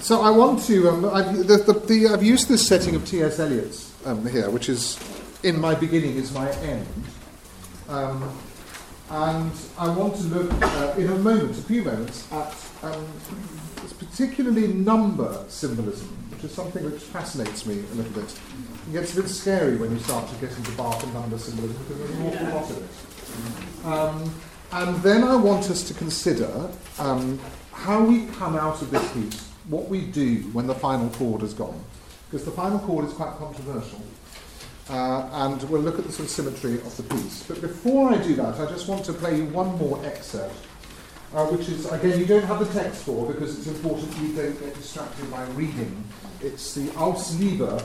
So I want to. Um, I've, the, the, the, I've used this setting of T.S. Eliot's um, here, which is in my beginning is my end. Um, and I want to look uh, in a moment, a few moments, at um, particularly number symbolism, which is something which fascinates me a little bit. It gets a bit scary when you start to get into Bach and number symbolism because there's an awful lot of it. Um, and then I want us to consider um, how we come out of this piece, what we do when the final chord has gone. Because the final chord is quite controversial. Uh, and we'll look at the sort of symmetry of the piece. But before I do that, I just want to play you one more excerpt, uh, which is, again, you don't have the text for because it's important you don't get distracted by reading. It's the Aus Liebe,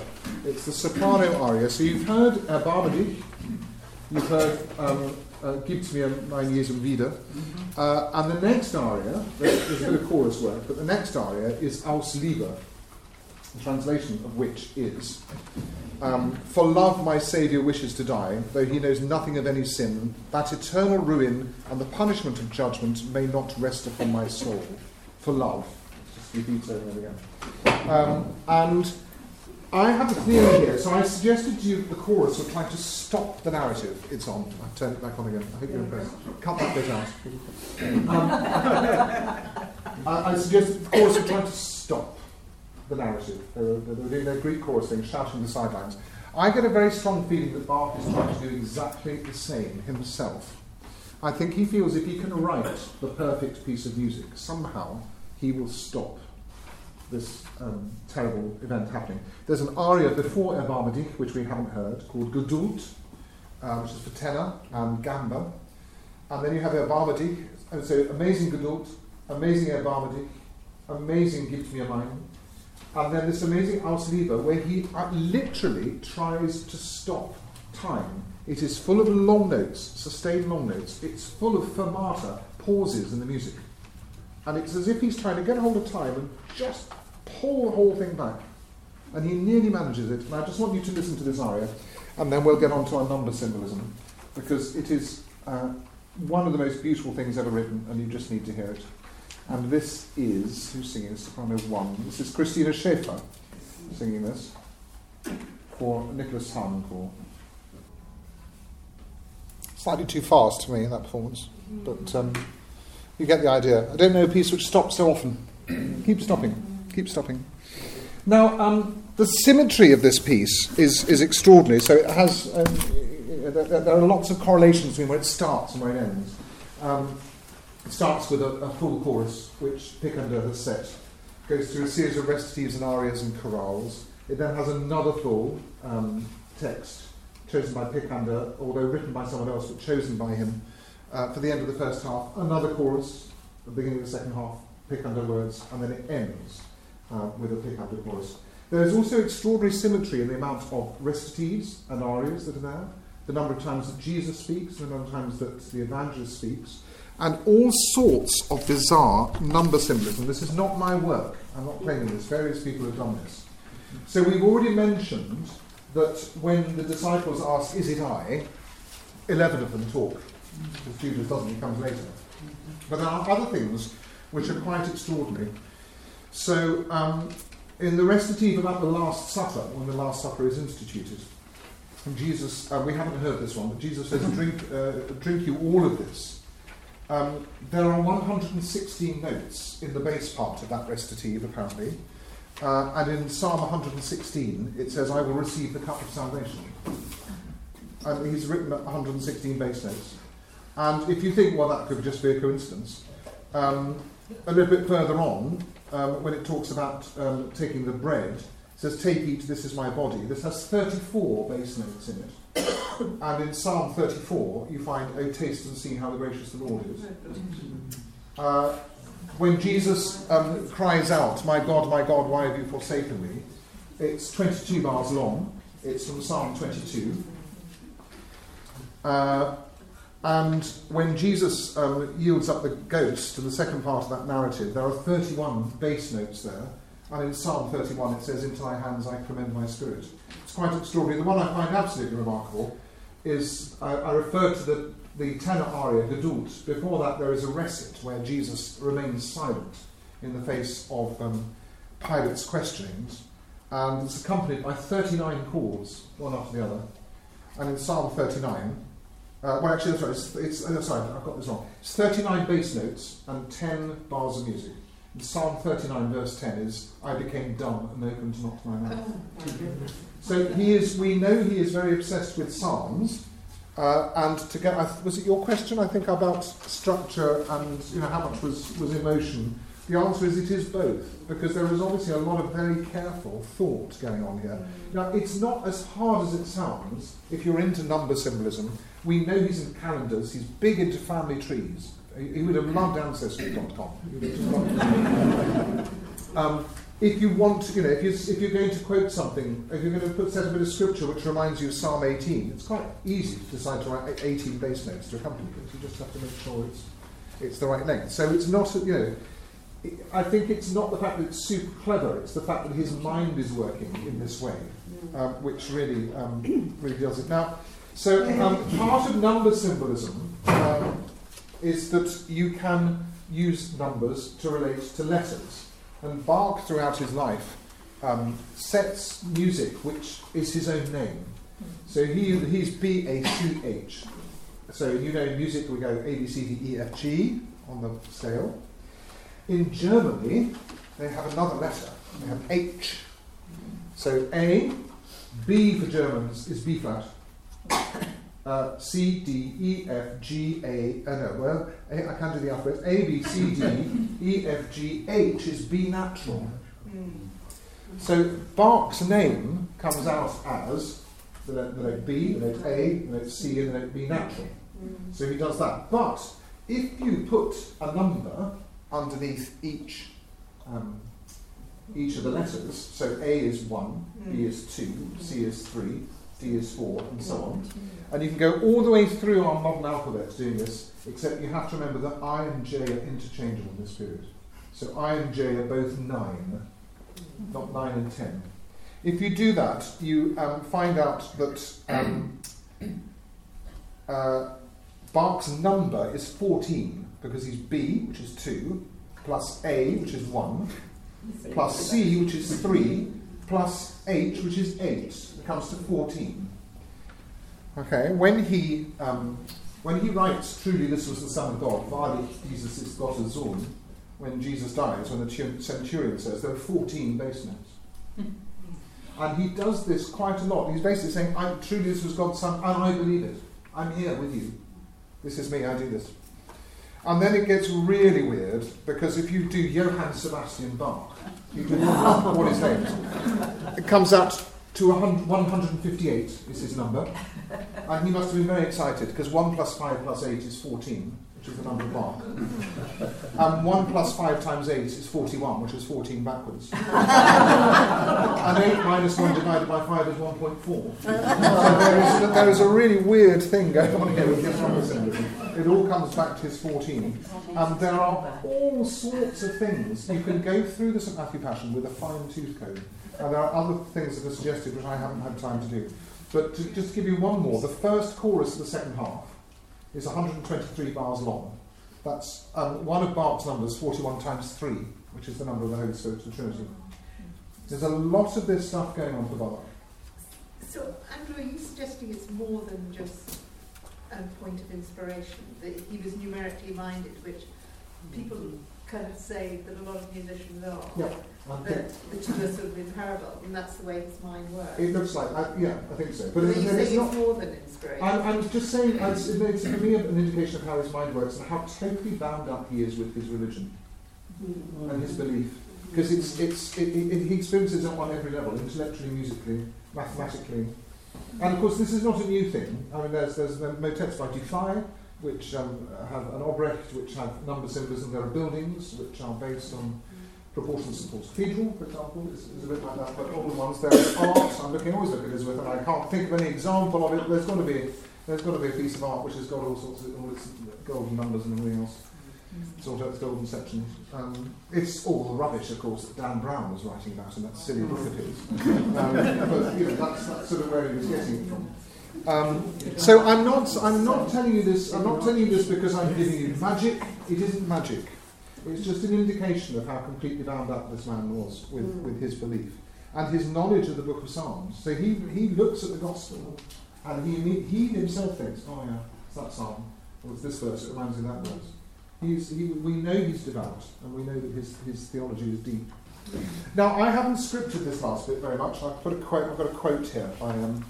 it's the soprano aria. So you've heard Erbarme dich, you've heard um, uh, Gib's mir mein Jesu wieder, uh, and the next aria, a bit of chorus work, but the next aria is Aus Liebe, the translation of which is um, For love my Saviour wishes to die, though he knows nothing of any sin, that eternal ruin and the punishment of judgment may not rest upon my soul. For love. Just repeat over again. Um, and I have a theory here, so I suggested to you that the chorus would try to stop the narrative. It's on. I've turned it back on again. I hope you're impressed. Cut that bit out. Um, I, I suggested the chorus would try to stop the narrative. They were, they were doing their Greek chorus thing, shouting the sidelines. I get a very strong feeling that Bach is trying to do exactly the same himself. I think he feels if he can write the perfect piece of music, somehow he will stop this um, terrible event happening. There's an aria before Erbarme dich, which we haven't heard, called Geduld, uh, which is for tenor and gamba. And then you have Erbarme dich, and so amazing Geduld, amazing Erbarme dich, amazing Gib mir mein, and then this amazing Aus Liebe, where he uh, literally tries to stop time. It is full of long notes, sustained long notes. It's full of fermata, pauses in the music. And it's as if he's trying to get hold of time and just pull the whole thing back. And he nearly manages it. And I just want you to listen to this aria, and then we'll get on to our number symbolism, because it is uh, one of the most beautiful things ever written, and you just need to hear it. And this is, who's singing Soprano 1? This is Christina Schaeffer singing this for Nicholas Harnoncourt. Slightly too fast for me in that performance, but um, you get the idea. I don't know a piece which stops so often. keep stopping, keep stopping. Now, um, the symmetry of this piece is, is extraordinary. So it has, um, there, there, are lots of correlations between where it starts and where it ends. Um, it starts with a, a full chorus, which Picander has set, goes through a series of recitatives and arias and chorales. It then has another full um, text, chosen by Picander, although written by someone else, but chosen by him uh, for the end of the first half. Another chorus, the beginning of the second half, Picander words, and then it ends uh, with a Picander chorus. There is also extraordinary symmetry in the amount of recitatives and arias that are there, the number of times that Jesus speaks, the number of times that the evangelist speaks, and all sorts of bizarre number symbolism. This is not my work. I'm not claiming this. Various people have done this. So we've already mentioned that when the disciples ask, Is it I? 11 of them talk. Because Judas doesn't, he comes later. But there are other things which are quite extraordinary. So, um, in the recitative about the Last Supper, when the Last Supper is instituted, Jesus, uh, we haven't heard this one, but Jesus says, drink, uh, drink you all of this um, there are 116 notes in the bass part of that recitative, apparently. Uh, and in Psalm 116, it says, I will receive the cup of salvation. And he's written 116 bass notes. And if you think, well, that could just be a coincidence, um, a little bit further on, um, when it talks about um, taking the bread, it says, Take, eat, this is my body. This has 34 bass notes in it and in Psalm 34, you find, Oh, taste and see how the gracious the Lord is. Uh, when Jesus um, cries out, My God, my God, why have you forsaken me? It's 22 bars long. It's from Psalm 22. Uh, and when Jesus um, yields up the ghost in the second part of that narrative, there are 31 bass notes there. And in Psalm 31, it says, Into thy hands I commend my spirit. It's quite extraordinary. The one I find absolutely remarkable is I, I to the, the tenor aria, Geduld. Before that, there is a recit where Jesus remains silent in the face of um, Pilate's questionings, and it's accompanied by 39 chords, one after the other. And in Psalm 39, uh, well, actually, that's right, it's, it's oh, sorry, I've got this wrong. It's 39 bass notes and 10 bars of music. In Psalm 39, verse 10 is, I became dumb and opened not my mouth. so he is, we know he is very obsessed with psalms. Uh, and to get, was it your question, I think, about structure and you know how much was, was emotion? The answer is it is both, because there is obviously a lot of very careful thought going on here. Now, it's not as hard as it sounds if you're into number symbolism. We know he's in calendars, he's big into family trees. He, would have loved Ancestry.com. um, if you want, you know, if, you, if you're going to quote something, if you're going to put set a bit of scripture which reminds you of Psalm 18, it's quite easy to decide to write 18 bass notes to accompany it. You just have to make sure it's, it's the right length. So it's not, you know, I think it's not the fact that it's super clever, it's the fact that his mind is working in this way, um, which really, um, really it. Now, so um, part of number symbolism um, is that you can use numbers to relate to letters. And Bach, throughout his life, um, sets music which is his own name. So he, he's B A C H. So you know in music we go A B C D E F G on the scale. In Germany, they have another letter. They have H. So A, B for Germans is B flat. Uh, C, D, E, F, G, A, uh, no, well, A, I can't do the alphabet. A, B, C, D, E, F, G, H is B natural. So Bach's name comes out as the note, the B, the note A, the note C, and the note B natural. So he does that. But if you put a number underneath each um, each of the letters. So A is 1, B mm. is 2, C is 3, D is 4, and so on. Mm. And you can go all the way through our modern alphabet doing this, except you have to remember that I and J are interchangeable in this period. So I and J are both 9, not 9 and 10. If you do that, you um, find out that um, uh, Bach's number is 14 because he's B, which is 2, plus A, which is 1, plus C, which is 3, plus H, which is 8. It comes to 14. Okay, when he, um, when he writes, truly this was the Son of God, wahrlich Jesus ist Gottes Sohn, when Jesus dies, when the centurion says, there are 14 bass notes. and he does this quite a lot. He's basically saying, I, truly this was God's Son, and I believe it. I'm here with you. This is me, I do this. And then it gets really weird because if you do Johann Sebastian Bach, you do what is named. It comes out to 158 is his number. And he must have been very excited because 1 plus 5 plus 8 is 14 which is the number of Bach. And 1 plus 5 times 8 is 41, which is 14 backwards. and 8 minus 1 divided by 5 is 1.4. so there is, there is a really weird thing going on here with this. It all comes back to his 14. And there are all sorts of things. You can go through the St. Matthew Passion with a fine tooth comb. And there are other things that are suggested which I haven't had time to do. But to just give you one more, the first chorus of the second half is 123 bars long. That's um, one of Bach's numbers, 41 times 3, which is the number of the Holy Spirit, the Trinity. There's a lot of this stuff going on for Bach. So, Andrew, are you suggesting it's more than just a point of inspiration? That he was numerically minded, which people kind of say that a lot of musicians are. Yeah. But the two are sort of imparable, and that's the way his mind works. It looks like, uh, yeah, I think so. But so you it's not more than inspiration. I'm, I'm just saying, it's, it's for me an indication of how his mind works and how totally bound up he is with his religion mm. and his belief. Because it's, it's, it, it, he experiences it on every level, intellectually, musically, mathematically. And of course, this is not a new thing. I mean, there's, there's the motets by Dufay, which um, have an Obrecht, which have number symbolism. There are buildings which are based on proportions of Paul's Cathedral, for example, is, is a bit like that. But all the ones there is art. I'm looking always look at Elizabeth, and I can't think of any example of it. There's got to be there's got to be a piece of art which has got all sorts of all its golden numbers and everything else. All its golden sections. Um, it's all the rubbish, of course, that Dan Brown was writing about in that silly book of his. Um, but you know, that's, that's sort of where he was getting it from. Um, so I'm not, I'm not telling you this. I'm not telling you this because I'm giving you magic. It isn't magic. It's just an indication of how completely bound up this man was with, mm. with his belief and his knowledge of the book of Psalms. So he, he looks at the gospel and he, he himself thinks, oh yeah, it's that psalm, or it's this verse, it reminds me of that verse. He's, he, we know he's devout and we know that his, his theology is deep. Now, I haven't scripted this last bit very much. I've, put a quote, I've got a quote here by um,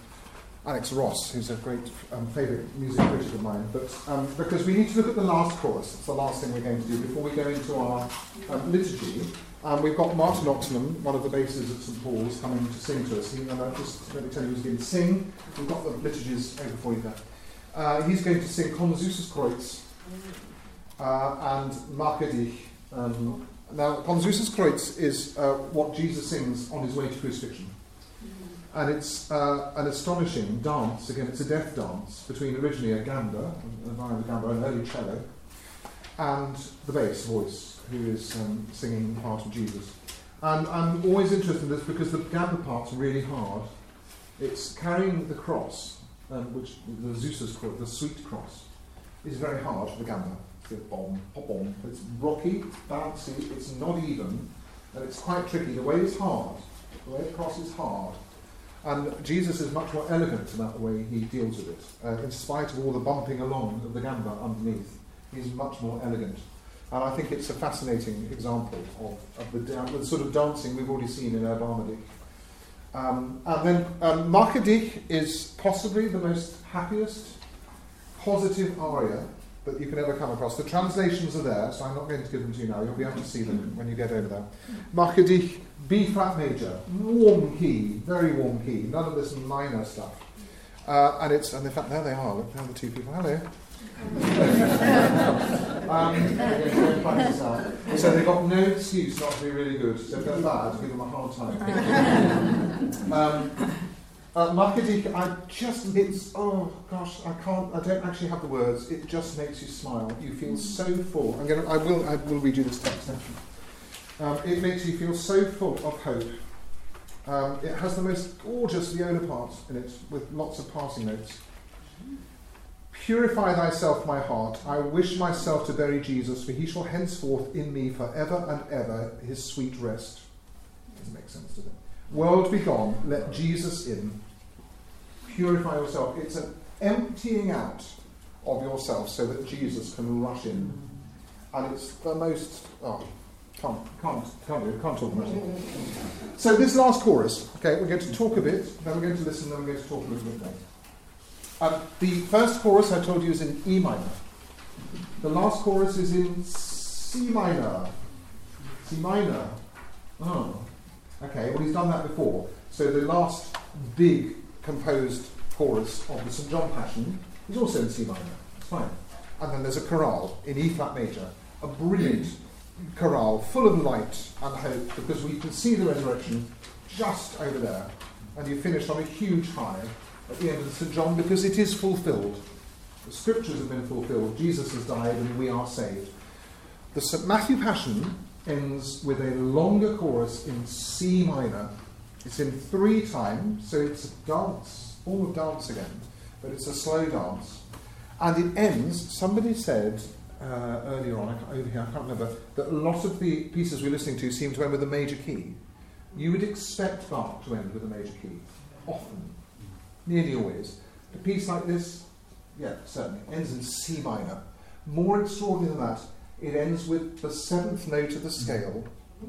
Alex Ross, who's a great um, favourite music critic of mine, but um, because we need to look at the last chorus. It's the last thing we're going to do before we go into our um, liturgy. Um, we've got Martin Octenham, one of the basses at St Paul's, coming to sing to us. He, and I'll just let me tell you, he's going to sing. We've got the liturgies over for you there. Uh, he's going to sing Komm süßes Kreuz uh, and Mache dich. Um, now, Komm süßes Kreuz is uh, what Jesus sings on his way to crucifixion. And it's uh, an astonishing dance. Again, it's a death dance between originally a gamba, a violin gamba, an early cello, and the bass voice, who is um, singing the part of Jesus. And I'm always interested in this because the gamba part's really hard. It's carrying the cross, um, which the süßes cross, the sweet cross, is very hard for the gamba. It's bomb, pop bomb. It's rocky, it's bouncy, it's not even, and it's quite tricky. The way is hard. The way across is hard and Jesus is much more elegant about the way he deals with it. Uh, in spite of all the bumping along of the gamba underneath, he's much more elegant. And I think it's a fascinating example of, of the, the, sort of dancing we've already seen in Erbarme Um, and then um, is possibly the most happiest, positive aria that you can ever come across. The translations are there, so I'm not going to give them to you now. You'll be able to see them when you get over there. Dich B flat major, warm key, very warm key, none of this minor stuff. Uh, and it's, and in fact, there they are, look, there are the two people. Hello. um, so they've got no excuse not to be really good. So if they're bad, give them a hard time. um, uh, I just, it's, oh gosh, I can't, I don't actually have the words. It just makes you smile. You feel so full. I'm gonna, I will, I will read you this text. Um, it makes you feel so full of hope. Um, it has the most gorgeous viola parts in it with lots of passing notes. Purify thyself, my heart. I wish myself to bury Jesus, for he shall henceforth in me for ever and ever his sweet rest. Doesn't make sense, does it? World be gone, let Jesus in. Purify yourself. It's an emptying out of yourself so that Jesus can rush in. And it's the most, oh, can't, can't, can't, do, can't talk. So this last chorus, okay, we're going to talk a bit, then we're going to listen, then we're going to talk a little bit more. Um, the first chorus I told you is in E minor. The last chorus is in C minor. C minor. Oh, okay. Well, he's done that before. So the last big composed chorus of the St John Passion is also in C minor. It's fine. And then there's a chorale in E flat major, a brilliant chorale full of light and hope because we can see the resurrection just over there. And you finish on a huge high at the end of St. John because it is fulfilled. The scriptures have been fulfilled. Jesus has died and we are saved. The St. Matthew Passion ends with a longer chorus in C minor. It's in three times, so it's a dance, all dance again, but it's a slow dance. And it ends, somebody said, uh, earlier on, over here, I can't remember, that a lot of the pieces we're listening to seem to end with a major key. You would expect Bach to end with a major key, often, nearly always. A piece like this, yeah, certainly, ends in C minor. More extraordinary than that, it ends with the seventh note of the scale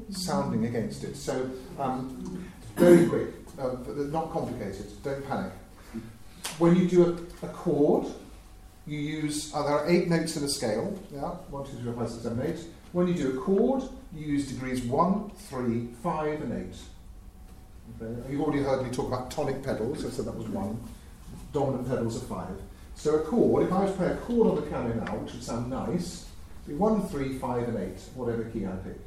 sounding against it. So, um, very quick, uh, not complicated, don't panic. When you do a, a chord, you use, uh, there are eight notes in a scale, yeah, one, two, three, four, five, six, seven, eight. When you do a chord, you use degrees one, three, five, and eight. Okay. You've already heard me talk about tonic pedals, I said that was one. Dominant pedals are five. So a chord, if I was to play a chord on the piano now, which would sound nice, be one, three, five, and eight, whatever key I pick.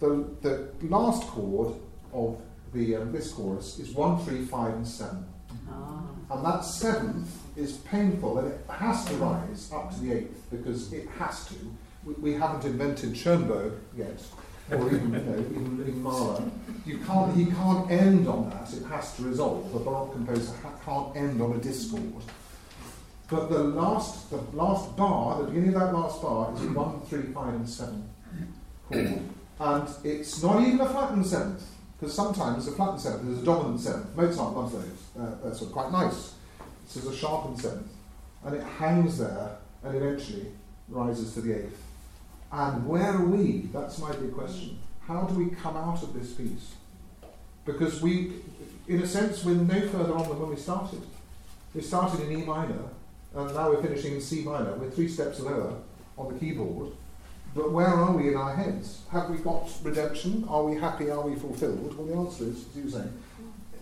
The, the last chord of the, um, this chorus is one, three, five, and seven. Ah. And that seventh is painful and it has to rise up to the eighth because it has to. We, we haven't invented Schoenberg yet, or even, you know, even, even Mahler. You can't, he can't end on that, it has to resolve. The Baroque composer can't end on a discord. But the last, the last bar, the beginning of that last bar, is one, three, five, and seven. chord, and it's not even a flattened seventh, because sometimes a flattened seventh is a dominant seventh. Mozart loves those. Uh, they're sort of quite nice. This is a sharpened seventh, and it hangs there and eventually rises to the eighth. And where are we? That's my big question. How do we come out of this piece? Because we, in a sense, we're no further on than when we started. We started in E minor, and now we're finishing in C minor. We're three steps lower on the keyboard. But where are we in our heads? Have we got redemption? Are we happy? Are we fulfilled? Well, the answer is, as you say,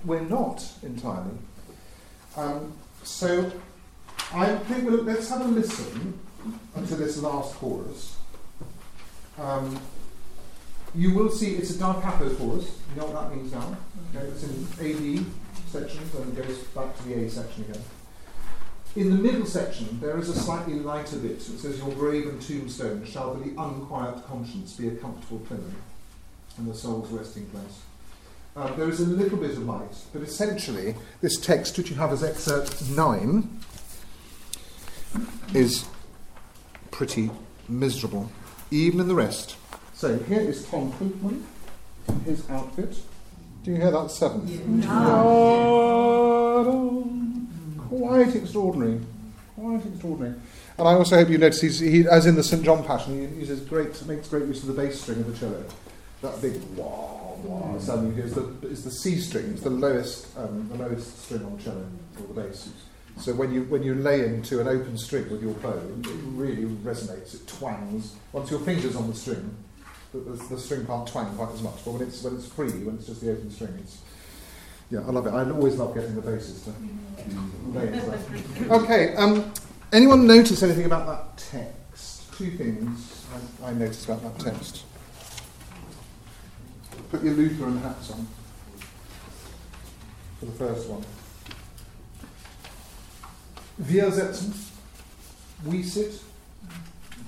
we're not entirely. Um, so I think we'll, let's have a listen to this last chorus. Um, you will see it's a da capo chorus. You know what that means now? Okay, it's in AD sections and it goes back to the A section again. In the middle section, there is a slightly lighter bit. It says, Your grave and tombstone shall for the unquiet conscience be a comfortable pillow and the soul's resting place. Uh, there is a little bit of light, but essentially, this text, which you have as excerpt 9, is pretty miserable, even in the rest. So here is Ton Koopman in his outfit. Do you hear that seventh? Yeah. Quite extraordinary. Quite extraordinary. And I also hope you notice, he's, he, as in the St John Passion, he uses great, makes great use of the bass string of the cello. That big wah wah sound you hear is the, is the C string. It's the lowest, um, the lowest string on cello or the bass. So when you when you lay into an open string with your bow, it really resonates. It twangs. Once your fingers on the string, the, the, the string can't twang quite as much. But when it's when it's free, when it's just the open string, it's yeah, I love it. I always love getting the basses to lay into. Okay. Um, anyone notice anything about that text? Two things I, I noticed about that text. Put your Lutheran hats on for the first one. Wir setzen, we sit,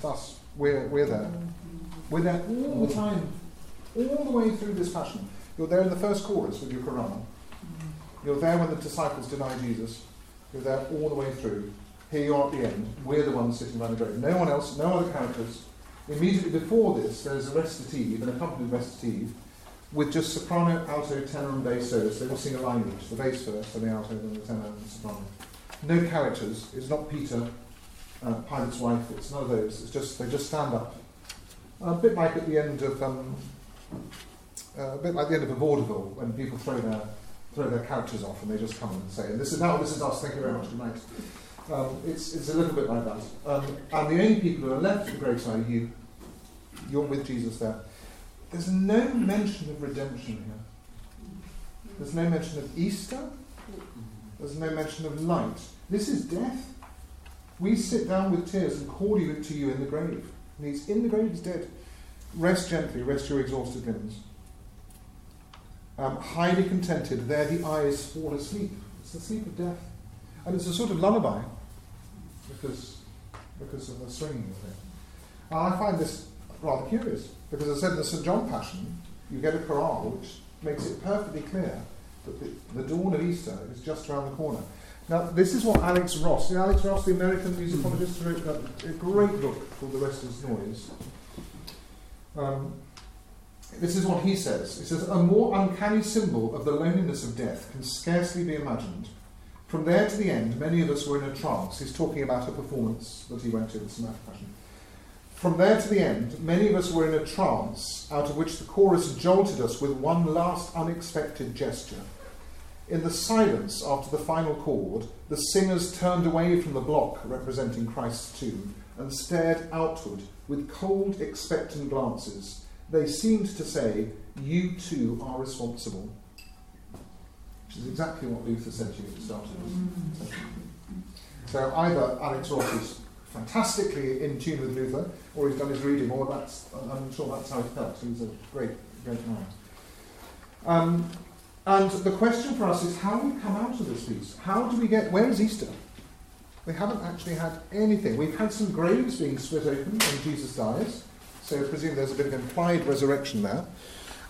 thus we're, we're there. We're there all the time, all the way through this passion. You're there in the first chorus with your Quran. You're there when the disciples deny Jesus. You're there all the way through. Here you are at the end. We're the ones sitting around the grave. No one else, no other characters. Immediately before this, there's a recitative, an accompanied recitative, with just soprano, alto, tenor, and bass solos. They will sing a line each, the bass first, then the alto, then the tenor, and the soprano. No characters. It's not Peter, uh, Pilate's wife. It's none of those. It's just they just stand up. A bit like at the end of um, uh, a bit like the end of a vaudeville when people throw their throw their couches off and they just come and say, and this is now this is us. Thank you very much. Good night. Um, it's it's a little bit like that. Um, and the only people who are left at the are you. You're with Jesus there. There's no mention of redemption here. There's no mention of Easter. There's no mention of light. This is death. We sit down with tears and call you to you in the grave. And he's in the grave, he's dead. Rest gently, rest your exhausted limbs. Um, highly contented, there the eyes fall asleep. It's the sleep of death. And it's a sort of lullaby because, because of the swinging of it. And I find this rather curious because I said in the St. John Passion, you get a chorale which makes it perfectly clear that the, the dawn of Easter is just around the corner. Now, this is what Alex Ross, you know, Alex Ross, the American musicologist, wrote a, a great book called The Rest is Noise. Um, this is what he says. He says, A more uncanny symbol of the loneliness of death can scarcely be imagined. From there to the end, many of us were in a trance. He's talking about a performance that he went to in St. Matthew Passion. From there to the end, many of us were in a trance out of which the chorus jolted us with one last unexpected gesture. In the silence after the final chord, the singers turned away from the block representing Christ's tomb and stared outward with cold, expectant glances. They seemed to say, You too are responsible. Which is exactly what Luther said to you at the start of this. So either Alex Ross is fantastically in tune with Luther, or he's done his reading, or that's, I'm sure that's how he felt. He's a great, great man. Um, and the question for us is how do we come out of this piece? How do we get, where is Easter? We haven't actually had anything. We've had some graves being split open when Jesus dies, so I presume there's a bit of implied resurrection there.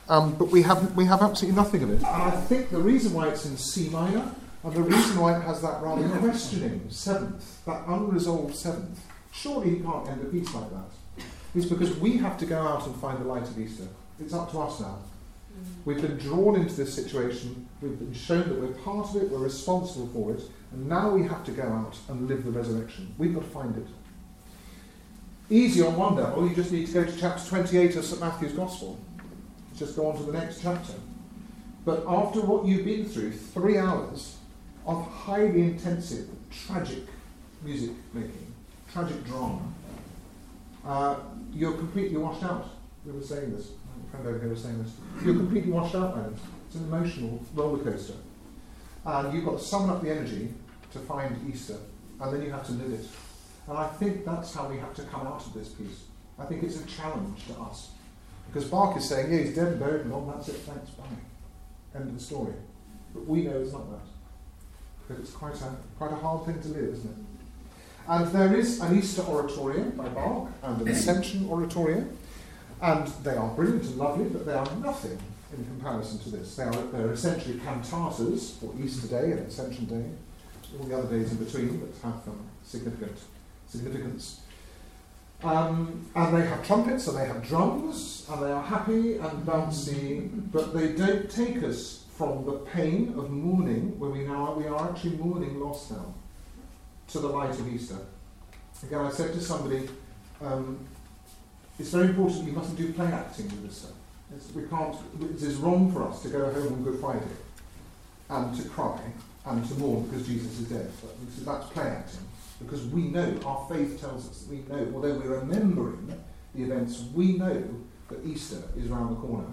Um, but we have, we have absolutely nothing of it. And I think the reason why it's in C minor, and the reason why it has that rather questioning seventh, that unresolved seventh, surely you can't end a piece like that. is because we have to go out and find the light of Easter. It's up to us now. We've been drawn into this situation, we've been shown that we're part of it, we're responsible for it, and now we have to go out and live the resurrection. We've got to find it. Easy on one level, you just need to go to chapter 28 of St Matthew's Gospel. Just go on to the next chapter. But after what you've been through, three hours of highly intensive, tragic music making, tragic drama, uh, you're completely washed out. We were saying this. My friend over here was saying this. You're completely washed out by. It's an emotional roller coaster. And you've got to summon up the energy to find Easter, and then you have to live it. And I think that's how we have to come out of this piece. I think it's a challenge to us. Because Bach is saying, yeah, he's dead and buried and all, that's it, thanks, bye. End of the story. But we know it's not that. Because it's quite a, quite a hard thing to live, isn't it? And there is an Easter oratorio by Bach and an Ascension oratorio. And they are brilliant and lovely, but they are nothing in comparison to this. They are they're essentially cantatas for Easter Day and Ascension Day, all the other days in between that have um, significant significance. Um, and they have trumpets and they have drums and they are happy and bouncy, but they don't take us from the pain of mourning, where we now we are actually mourning loss now, to the light of Easter. Again, I said to somebody, um, it's very important you mustn't do play acting with this stuff. It's, we can't, it is wrong for us to go home on Good Friday and to cry and to mourn because Jesus is dead. But that's play acting because we know, our faith tells us that we know, although we're remembering the events, we know that Easter is around the corner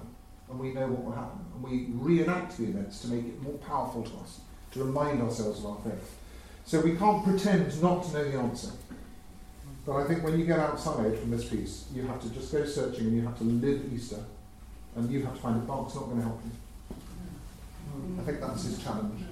and we know what will happen. And we reenact the events to make it more powerful to us, to remind ourselves of our faith. So we can't pretend not to know the answer. But I think when you get outside from this piece, you have to just go searching and you have to live Easter. And you have to find a Bach's not going to help you. I think that's his challenge.